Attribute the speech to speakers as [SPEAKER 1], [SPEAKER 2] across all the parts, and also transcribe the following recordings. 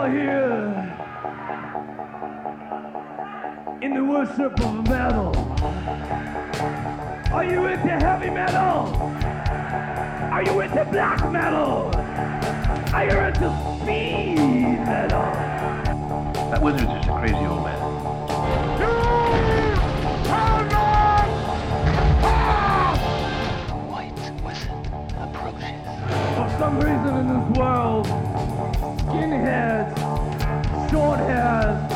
[SPEAKER 1] all here in the worship of metal. Are you into heavy metal? Are you into black metal? Are you into speed metal?
[SPEAKER 2] That wizard is just a crazy old man.
[SPEAKER 3] White wizard approaches.
[SPEAKER 1] For some reason in this world, skinheads, short hairs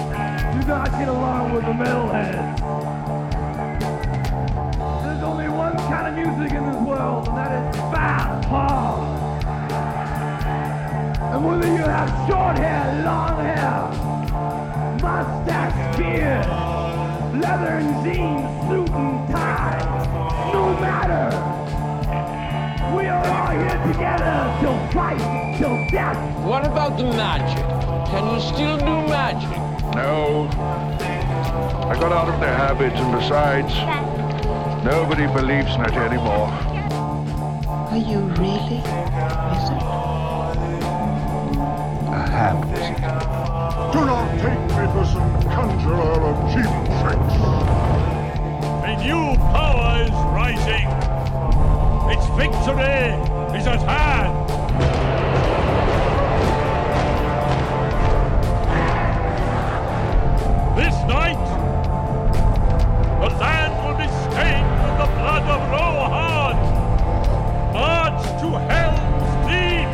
[SPEAKER 1] do not get along with the metalheads. There's only one kind of music in this world, and that is fast, hard. And whether you have short hair, long hair, mustache, beard, leather and jeans, suit and tie, no matter. We are all here together till fight, till death.
[SPEAKER 4] What about the magic? Can you still do magic?
[SPEAKER 2] No. I got out of the habit, and besides, nobody believes in it anymore.
[SPEAKER 3] Are you really wizard?
[SPEAKER 2] A ham wizard.
[SPEAKER 5] Do not take me for some conjurer of cheap tricks.
[SPEAKER 6] A new power is rising. Its victory is at hand. This night, the land will be stained with the blood of Rohan. March to Helm's Deep.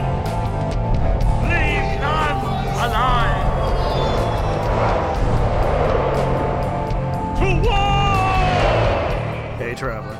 [SPEAKER 6] Leave none alive. To war!
[SPEAKER 7] Hey, traveler.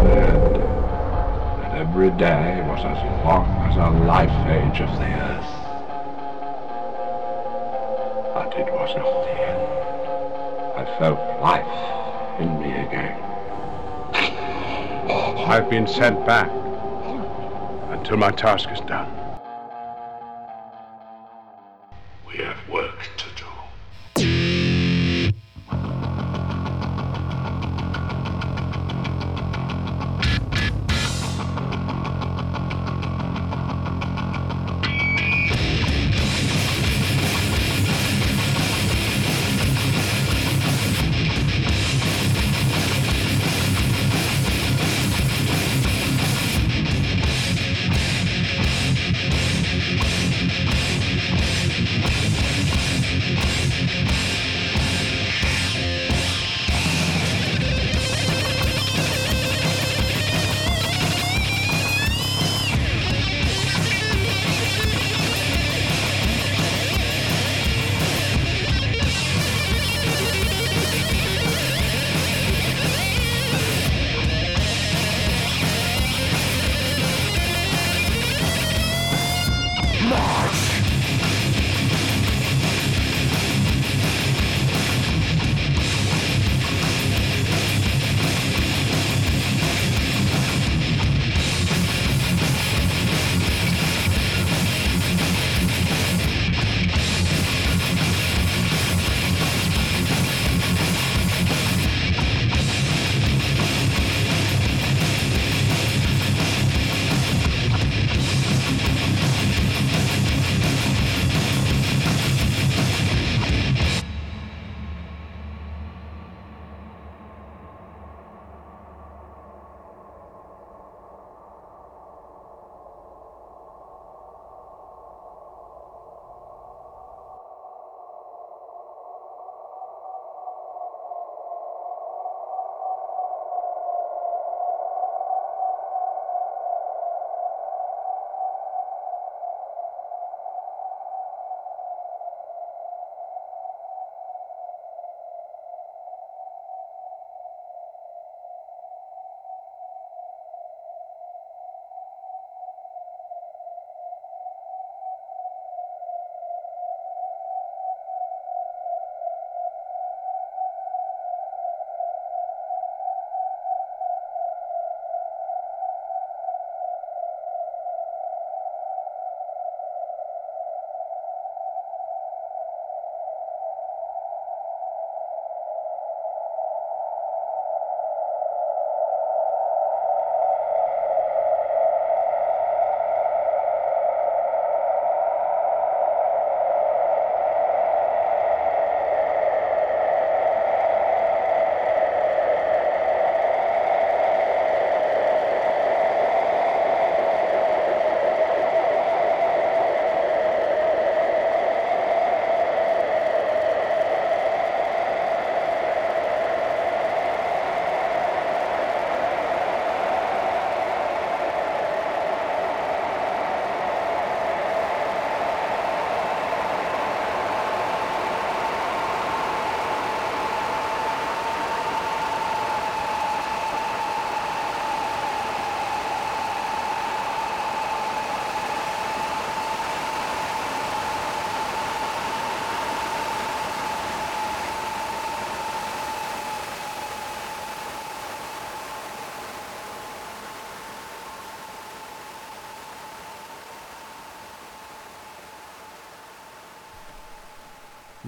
[SPEAKER 2] every day was as long as a life age of the earth. But it was not the end. I felt life in me again. I've been sent back until my task is done.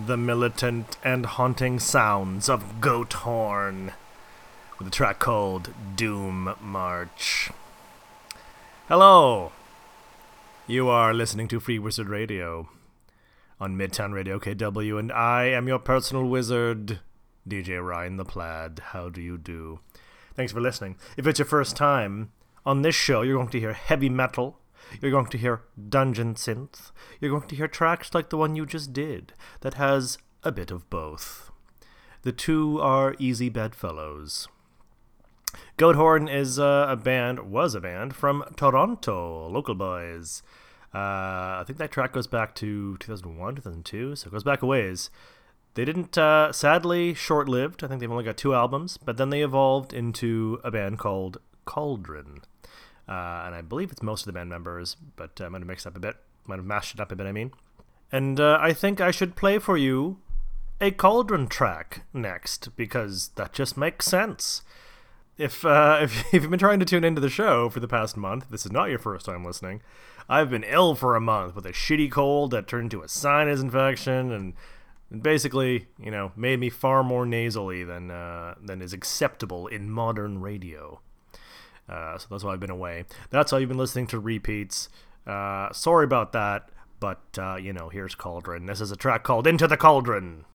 [SPEAKER 8] The militant and haunting sounds of Goat Horn with a track called Doom March. Hello! You are listening to Free Wizard Radio on Midtown Radio KW, and I am your personal wizard, DJ Ryan the Plaid. How do you do? Thanks for listening. If it's your first time, on this show you're going to hear heavy metal, you're going to hear dungeon synth, you're going to hear tracks like the one you just did that has a bit of both. The two are easy bedfellows. Goat Horn is uh, a band, was a band from Toronto, local boys. Uh, I think that track goes back to 2001, 2002, so it goes back a ways. They didn't, uh, sadly, short lived. I think they've only got two albums, but then they evolved into a band called Cauldron. Uh, and I believe it's most of the band members, but I might have mixed up a bit. Might have mashed it up a bit, I mean. And uh, I think I should play for you a Cauldron track next, because that just makes sense. If, uh, if, if you've been trying to tune into the show for the past month, this is not your first time listening. I've been ill for a month with a shitty cold that turned into a sinus infection and basically, you know, made me far more nasally than uh, than is acceptable in modern radio. Uh, so that's why I've been away. That's why you've been listening to repeats. Uh, sorry about that, but uh, you know, here's Cauldron. This is a track called "Into the Cauldron."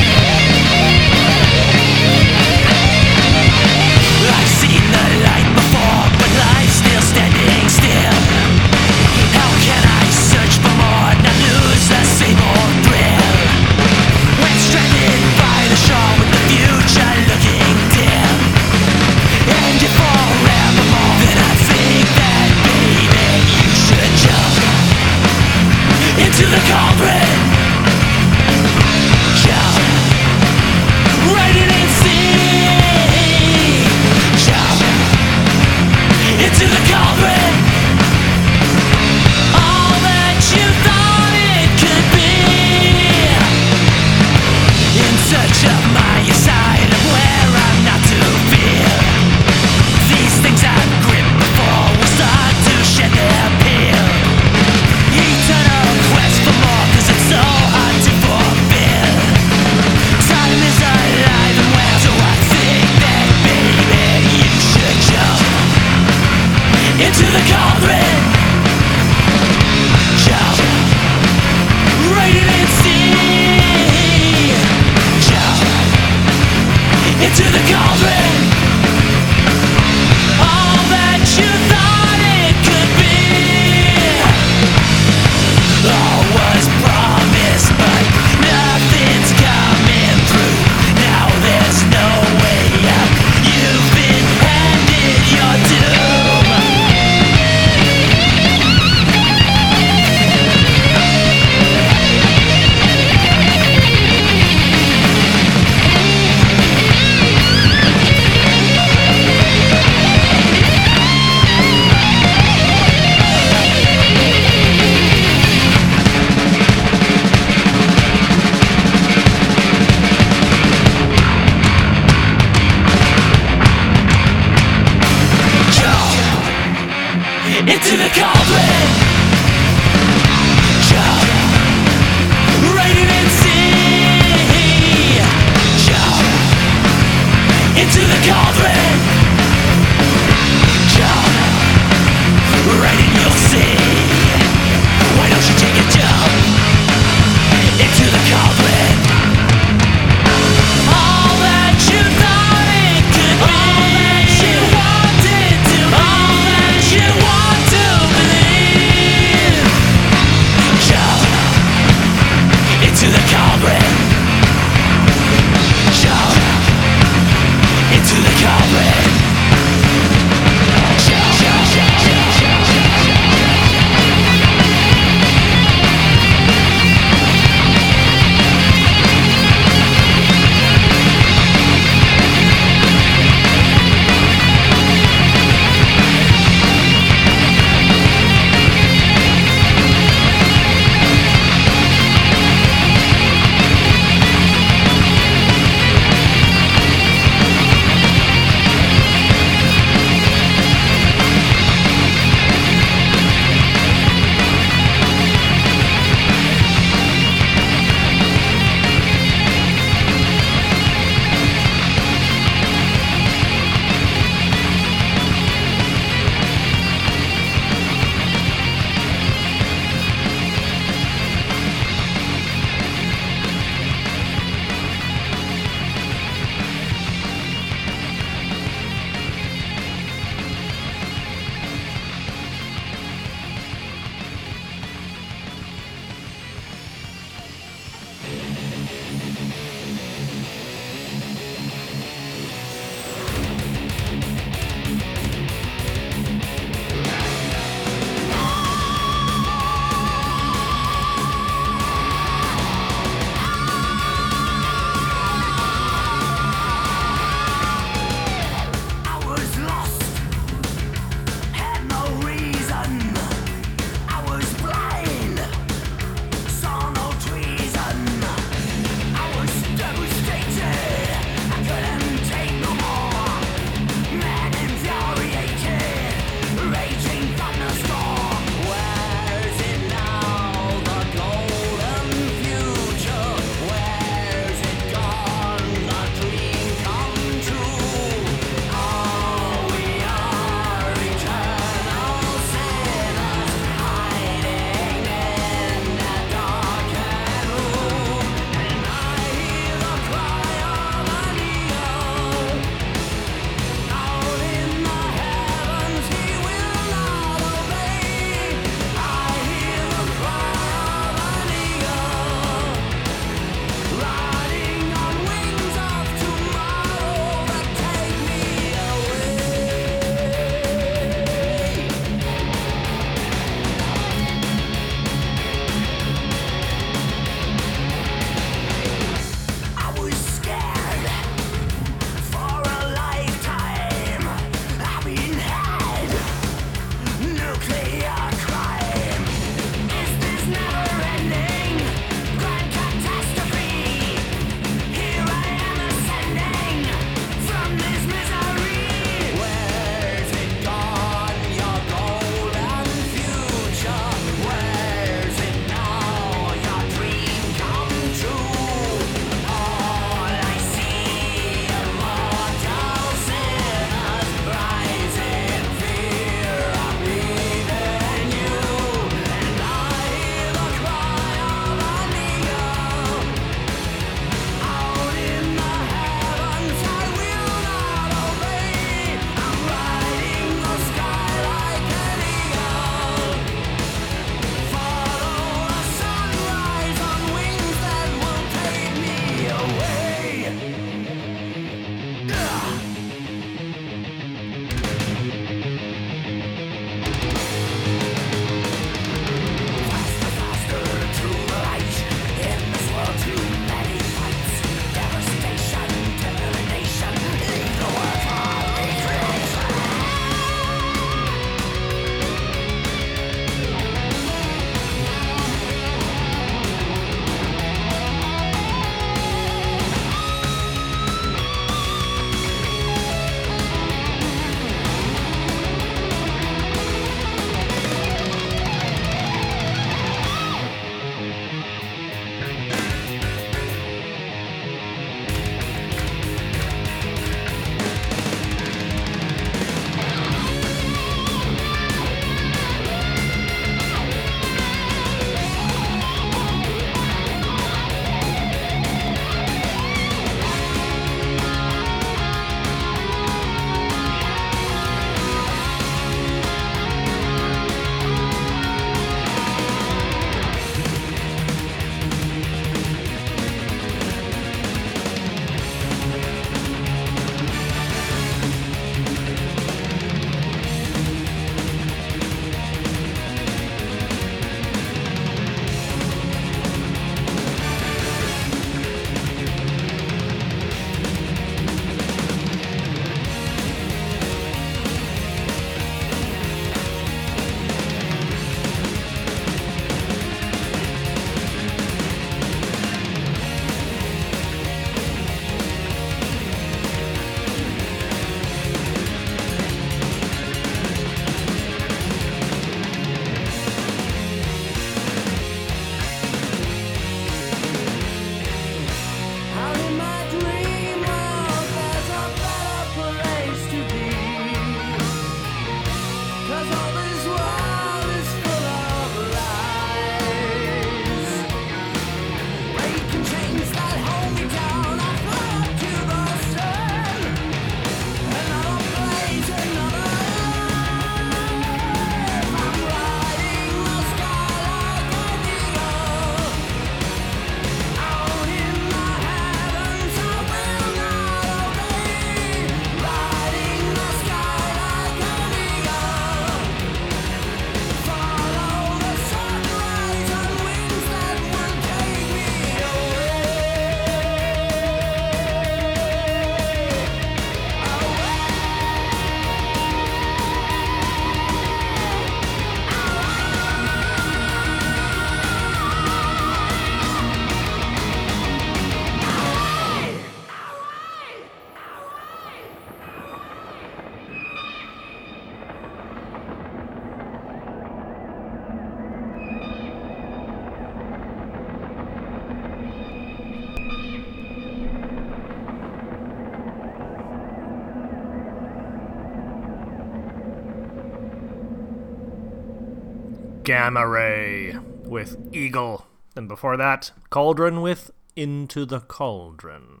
[SPEAKER 7] Gamma Ray with Eagle. And before that, Cauldron with Into the Cauldron.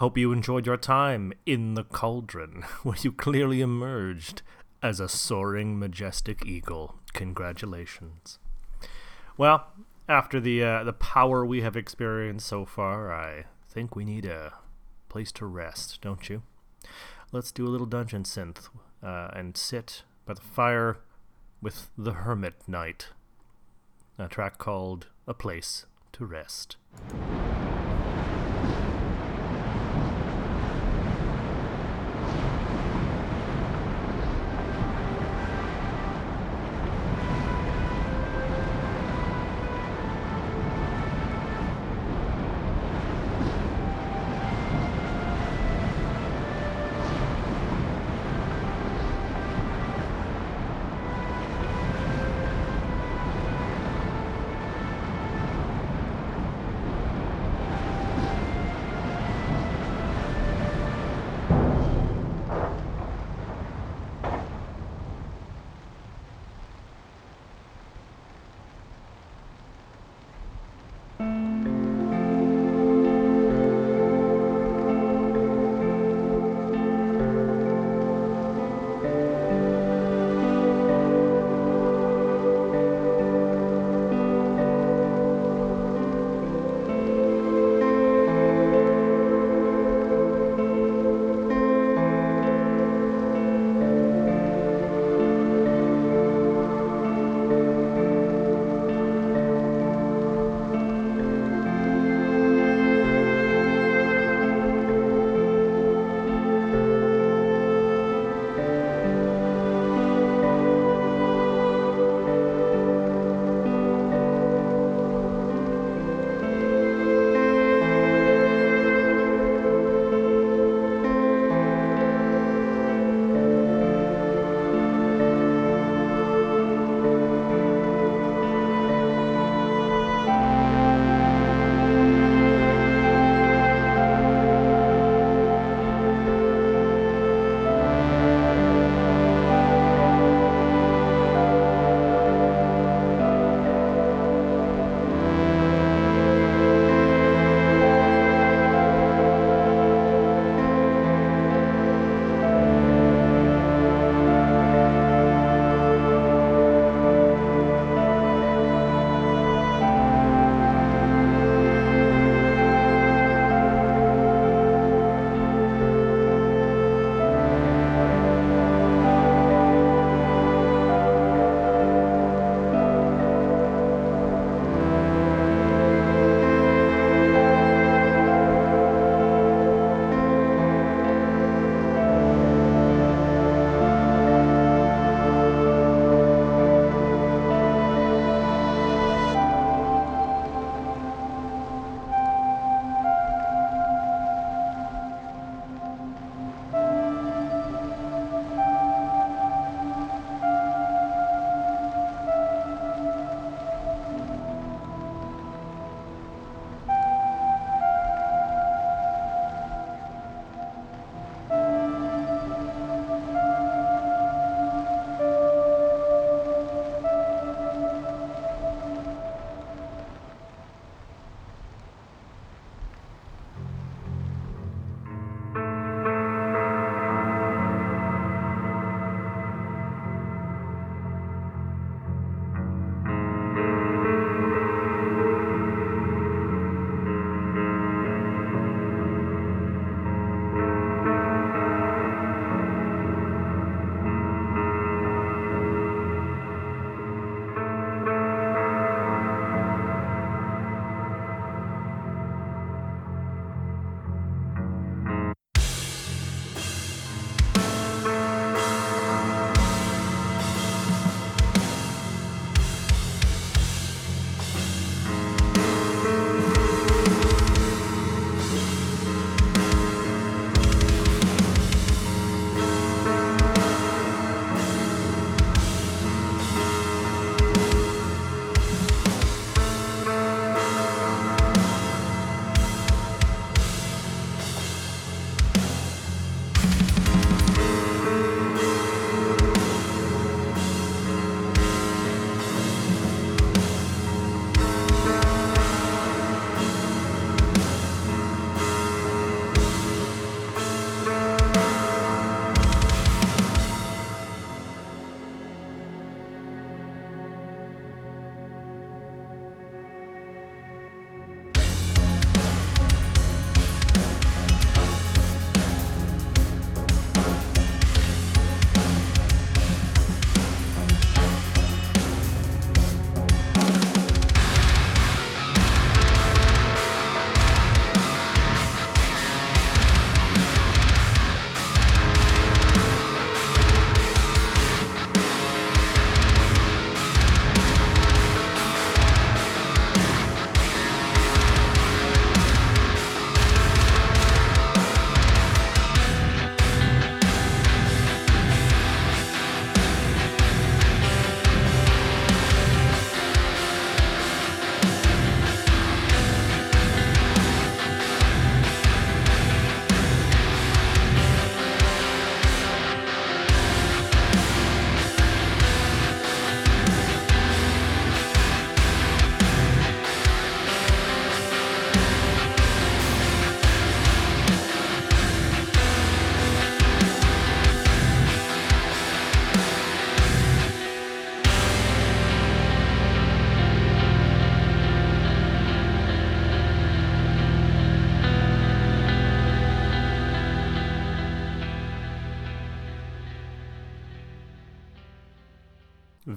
[SPEAKER 7] Hope you enjoyed your time in the cauldron, where you clearly emerged as a soaring, majestic eagle. Congratulations. Well, after the uh, the power we have experienced so far, I think we need a place to rest, don't you? Let's do a little dungeon synth uh, and sit by the fire with the Hermit Knight. A track called A Place to Rest.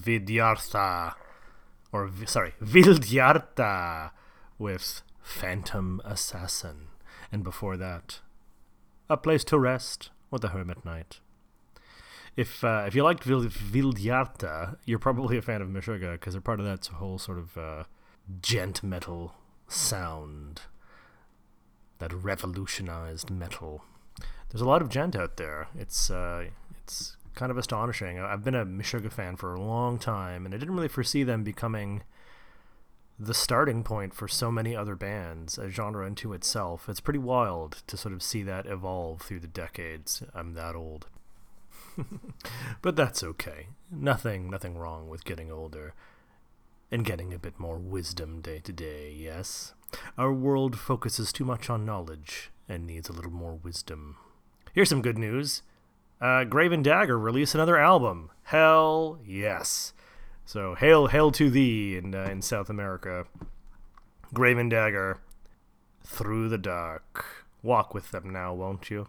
[SPEAKER 7] Vidyartha, or sorry, Vildhjarta with Phantom Assassin, and before that, A Place to Rest with The Hermit Knight. If uh, if you liked Vil- Vildhjarta, you're probably a fan of Meshuggah because they're part of that whole sort of uh, djent metal sound that revolutionized metal. There's a lot of djent out there. It's uh, it's kind of astonishing. I've been a Meshuggah fan for a long time, and I didn't really foresee them becoming the starting point for so many other bands, a genre unto itself. It's pretty wild to sort of see that evolve through the decades. I'm that old. but that's okay. Nothing nothing wrong with getting older and getting a bit more wisdom day to day, yes? Our world focuses too much on knowledge and needs a little more wisdom. Here's some good news. Uh, Graven Dagger release another album. Hell yes. So hail, hail to thee in uh, in South America. Graven Dagger, through the dark. Walk with them now, won't you?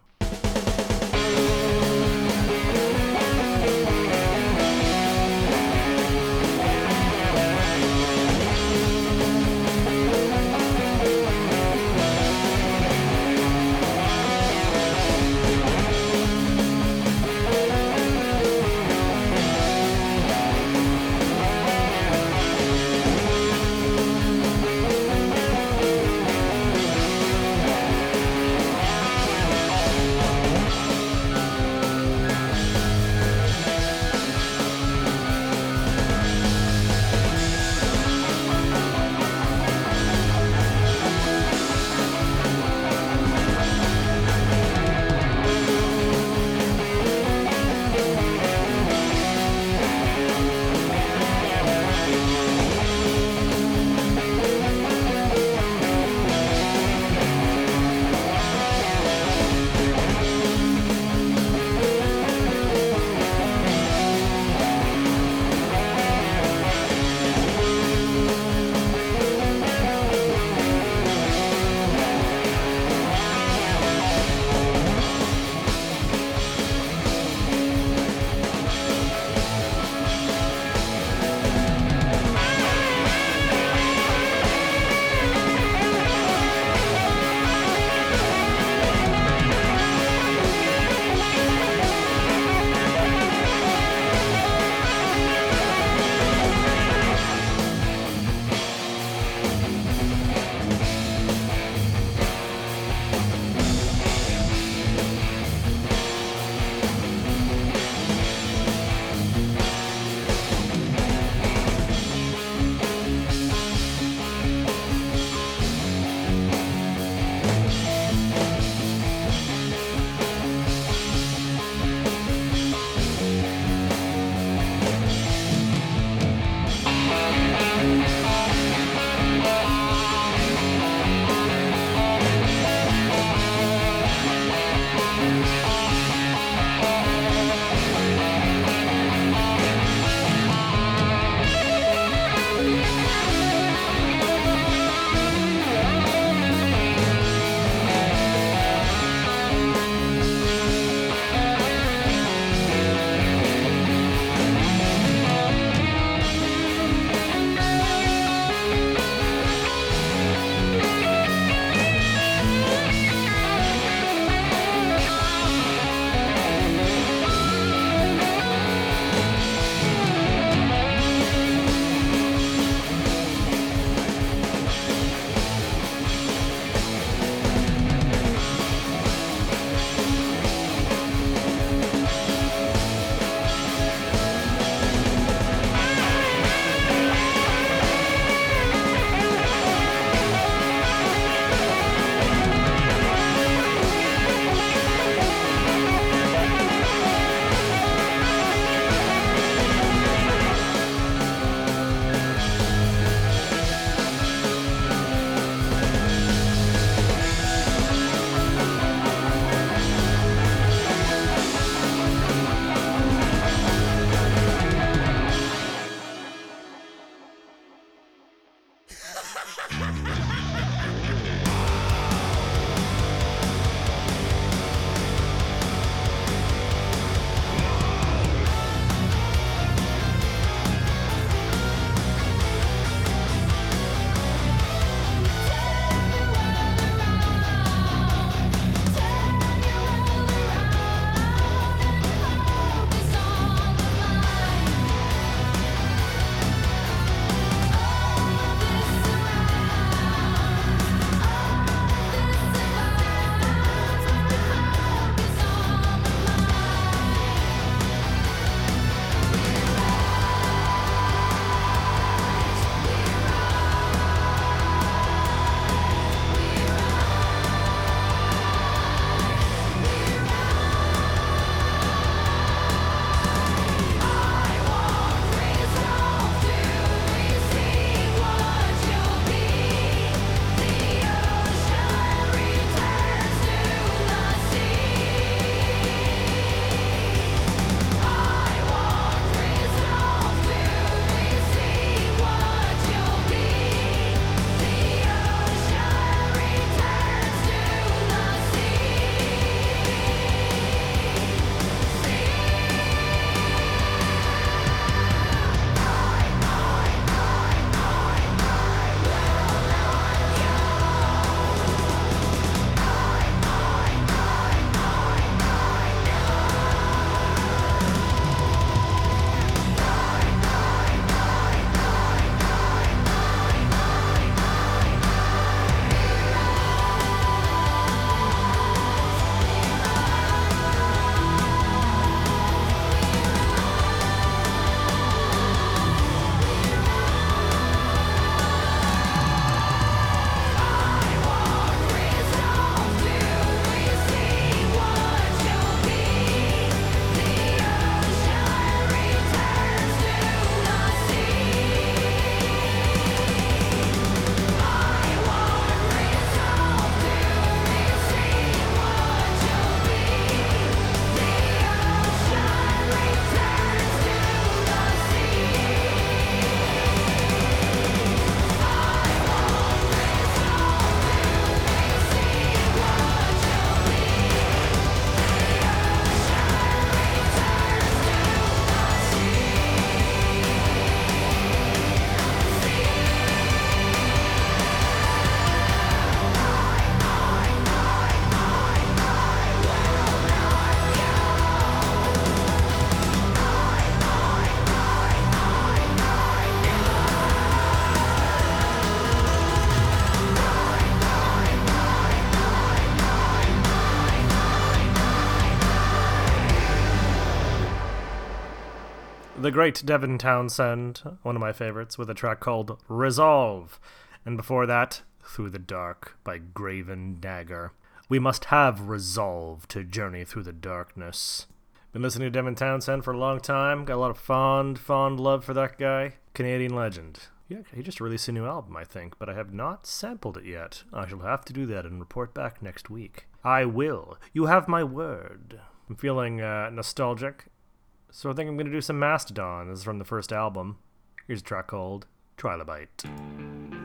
[SPEAKER 7] Great Devin Townsend, one of my favorites, with a track called Resolve. And before that, Through the Dark by Graven Dagger. We must have resolve to journey through the darkness. Been listening to Devin Townsend for a long time. Got a lot of fond, fond love for that guy. Canadian legend. Yeah, he just released a new album, I think, but I have not sampled it yet. I shall have to do that and report back next week. I will. You have my word. I'm feeling uh, nostalgic, so I think I'm going to do some Mastodon. This is from the first album. Here's a track called Trilobite.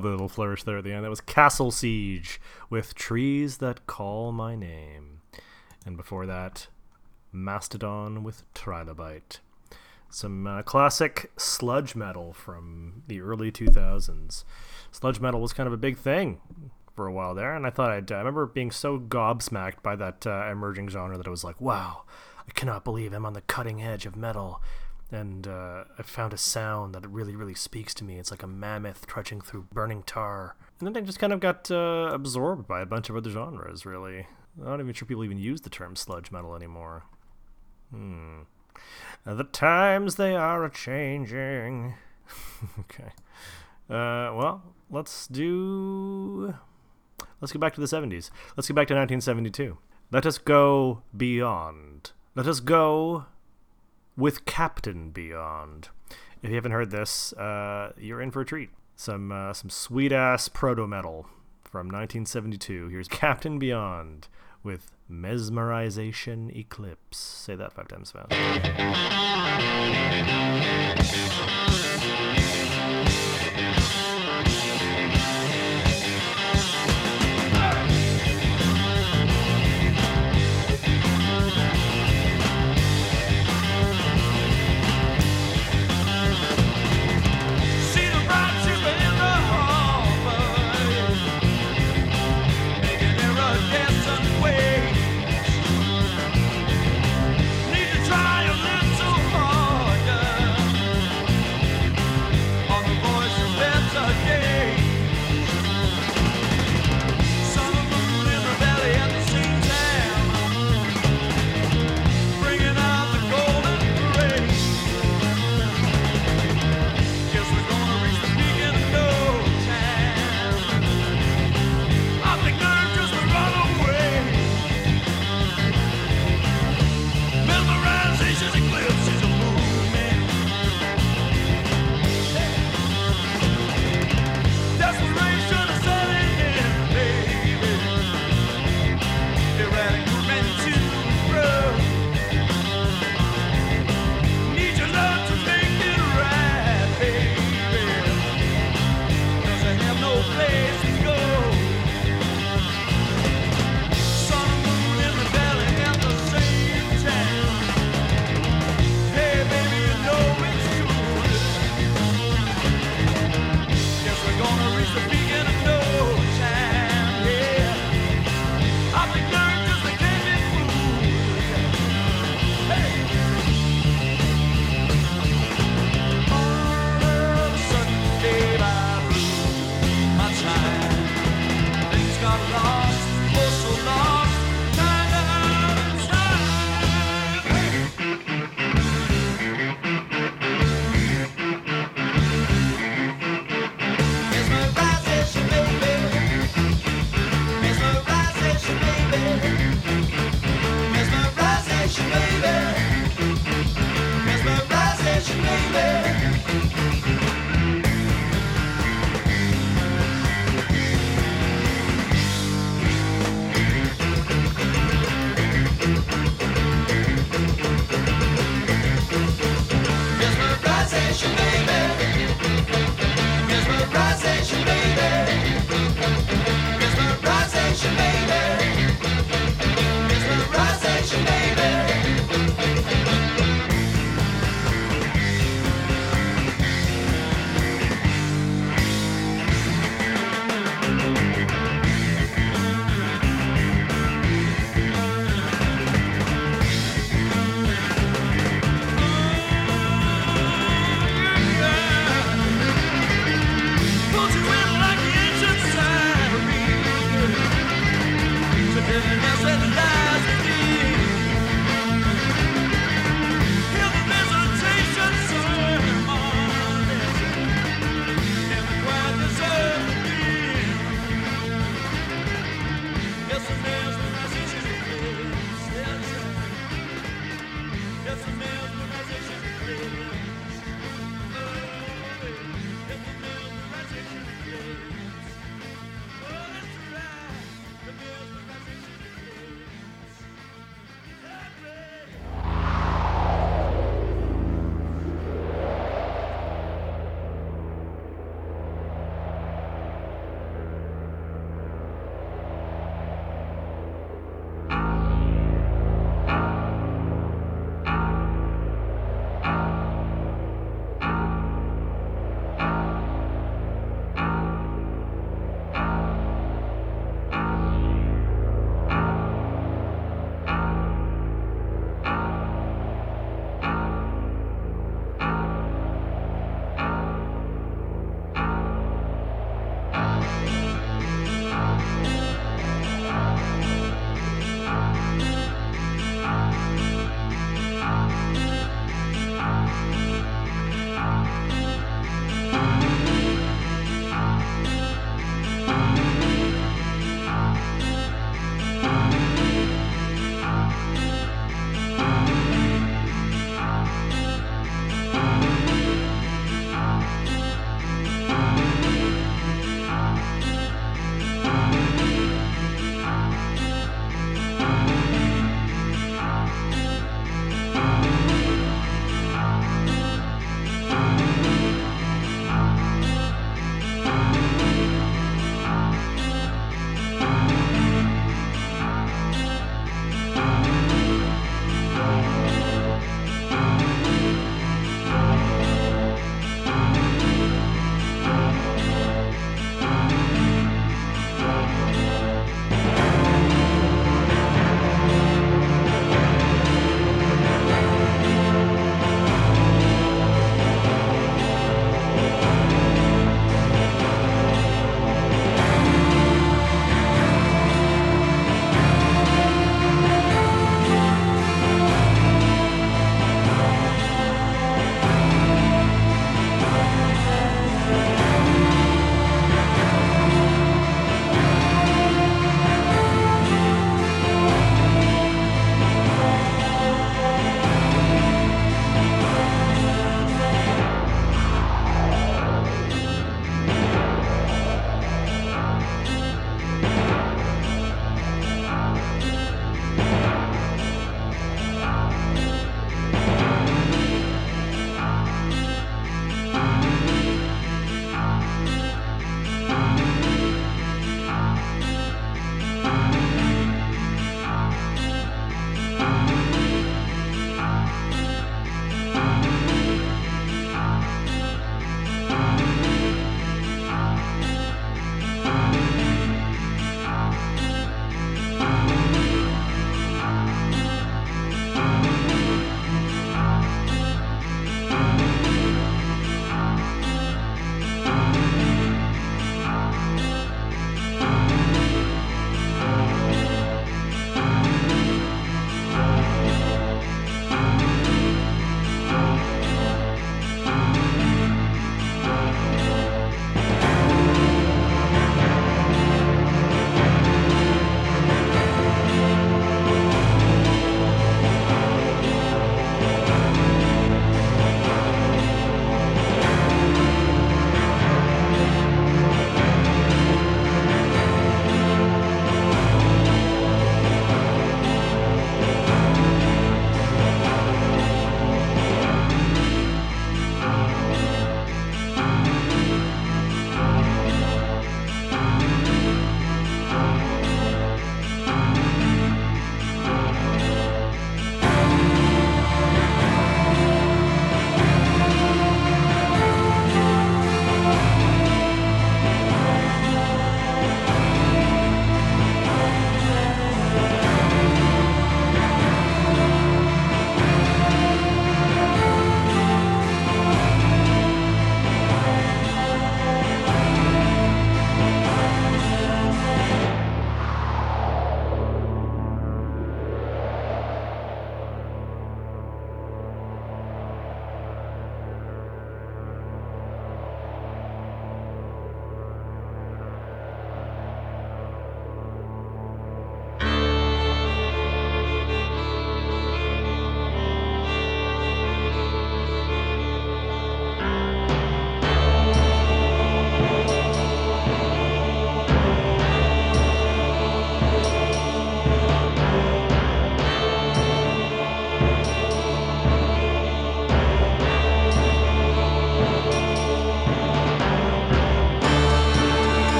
[SPEAKER 7] Love the little flourish there at the end. That was Castle Siege with Trees That Call My Name. And before that, Mastodon with Trilobite. Some uh, classic sludge metal from the early 2000s. Sludge metal was kind of a big thing for a while there, and I thought I'd. I remember being so gobsmacked by that uh, emerging genre that I was like, wow, I cannot believe I'm on the cutting edge of metal and uh, I found a sound that really, really speaks to me. It's like a mammoth trudging through burning tar. And then I just kind of got uh, absorbed by a bunch of other genres, really. I'm not even sure people even use the term sludge metal anymore. Hmm. The times they are a changing. okay. Uh, well, let's do. Let's go back to the 70s. Let's go back to 1972. Let us go beyond. Let us go with Captain Beyond. If you haven't heard this, uh, you're in for a treat. Some uh, some sweet ass proto metal from 1972. Here's Captain Beyond with Mesmerization Eclipse. Say that five times fast.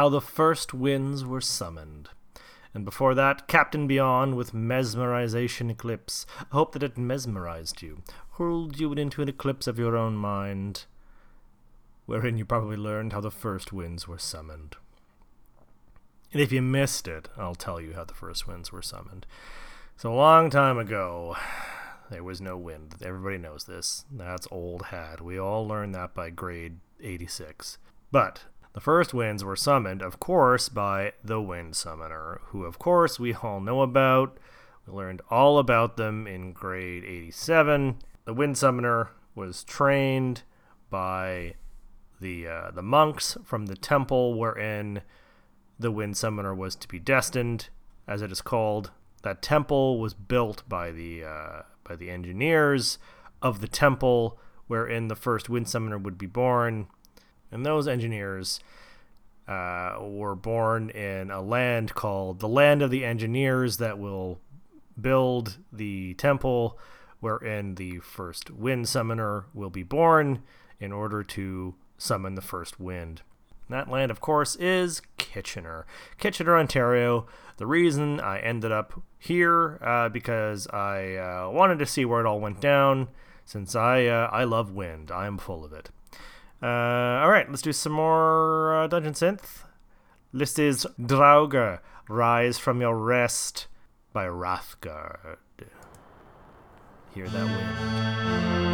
[SPEAKER 7] How the First Winds Were Summoned. And before that, Captain Beyond with Mesmerization Eclipse. I hope that it mesmerized you, hurled you into an eclipse of your own mind, wherein you probably learned how the first winds were summoned. And if you missed it, I'll tell you how the first winds were summoned. So a long time ago, there was no wind. Everybody knows this. That's old hat. We all learned that by grade 86. But the first winds were summoned, of course, by the Wind Summoner, who, of course, we all know about. We learned all about them in grade 87. The Wind Summoner was trained by the uh, the monks from the temple wherein the Wind Summoner was to be destined, as it is called. That temple was built by the uh, by the engineers of the temple wherein the first Wind Summoner would be born, and those engineers uh, were born in a land called the Land of the Engineers that will build the temple wherein the first Wind Summoner will be born in order to summon the first wind. That land, of course, is Kitchener, Kitchener, Ontario. The reason I ended up here uh, because I uh, wanted to see where it all went down. Since I uh, I love wind, I am full of it. Uh, all right, let's do some more uh, Dungeon Synth. This is Draugr, Rise from Your Rest by Rathgard. Hear that wind.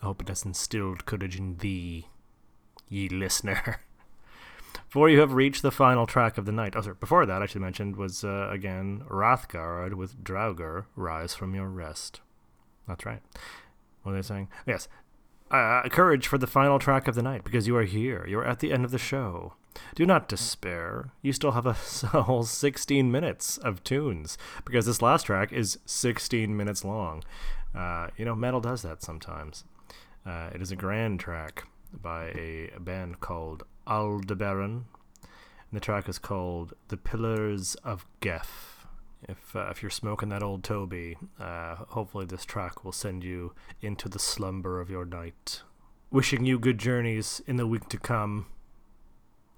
[SPEAKER 7] I hope it has instilled courage in thee, ye listener. For you have reached the final track of the night. Oh, sorry. Before that, I should mention was uh, again Rathgard with Draugr, Rise from Your Rest. That's right. What are they saying? Yes. Uh, courage for the final track of the night because you are here. You are at the end of the show. Do not despair. You still have a whole 16 minutes of tunes because this last track is 16 minutes long. Uh, you know, metal does that sometimes. Uh, it is a grand track by a, band called Aldebaran. And the track is called The Pillars of Geth. If, uh, if you're smoking that old Toby, uh, hopefully this track will send you into the slumber of your night. Wishing you good journeys in the week to come.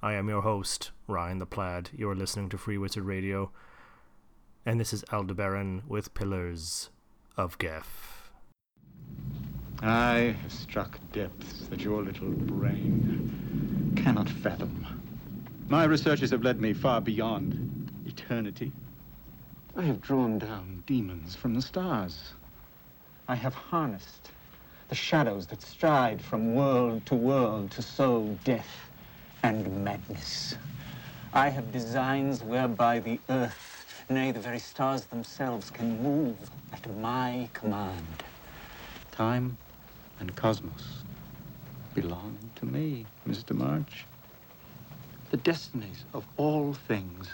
[SPEAKER 7] I am your host, Ryan the Plaid. You are listening to Free Wizard Radio. And this is Aldebaran with Pillars of Geth.
[SPEAKER 9] I have struck depths that your little brain cannot fathom. My researches have led me far beyond eternity. I have drawn down demons from the stars. I have harnessed the shadows that stride from world to world to sow death and madness. I have designs whereby the earth, nay, the very stars themselves, can move at my command. Time and cosmos belong to me, Mr. March. The destinies of all things,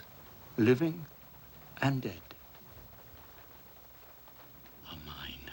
[SPEAKER 9] living and dead, are mine.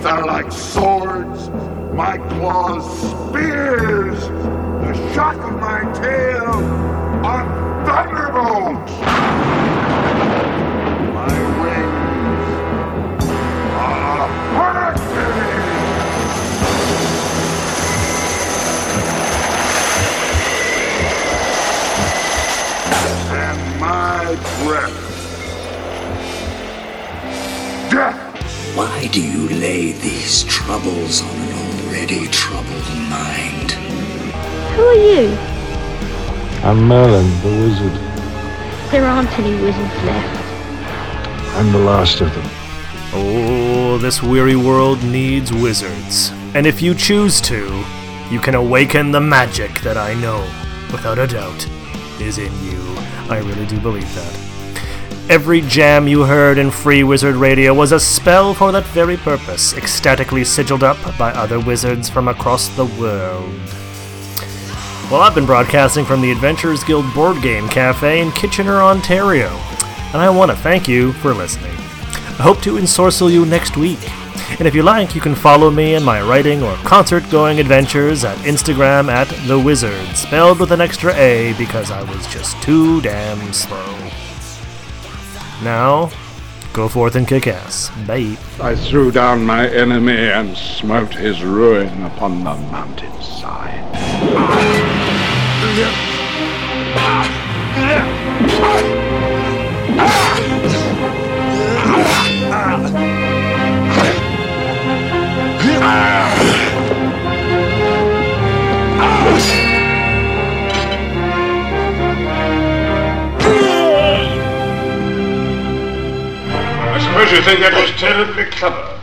[SPEAKER 10] Teeth are like swords. My claws
[SPEAKER 8] lay these troubles on an already troubled mind?
[SPEAKER 11] Who are you?
[SPEAKER 2] I'm Merlin, the wizard.
[SPEAKER 11] There aren't any wizards left.
[SPEAKER 2] I'm the last of them.
[SPEAKER 7] Oh, this weary world needs wizards. And if you choose to, you can awaken the magic that I know, without a doubt, is in you. I really do believe that. Every jam you heard in Free Wizard Radio was a spell for that very purpose, ecstatically sigiled up by other wizards from across the world. Well, I've been broadcasting from the Adventurers Guild Board Game Cafe in Kitchener, Ontario, and I want to thank you for listening. I hope to ensorcel you next week. And if you like, you can follow me in my writing or concert going adventures at Instagram at The Wizard, spelled with an extra A because I was just too damn slow. Now, go forth and kick ass. Bye.
[SPEAKER 2] I threw down my enemy and smote his ruin upon the mountainside.
[SPEAKER 12] I suppose you think that was terribly clever.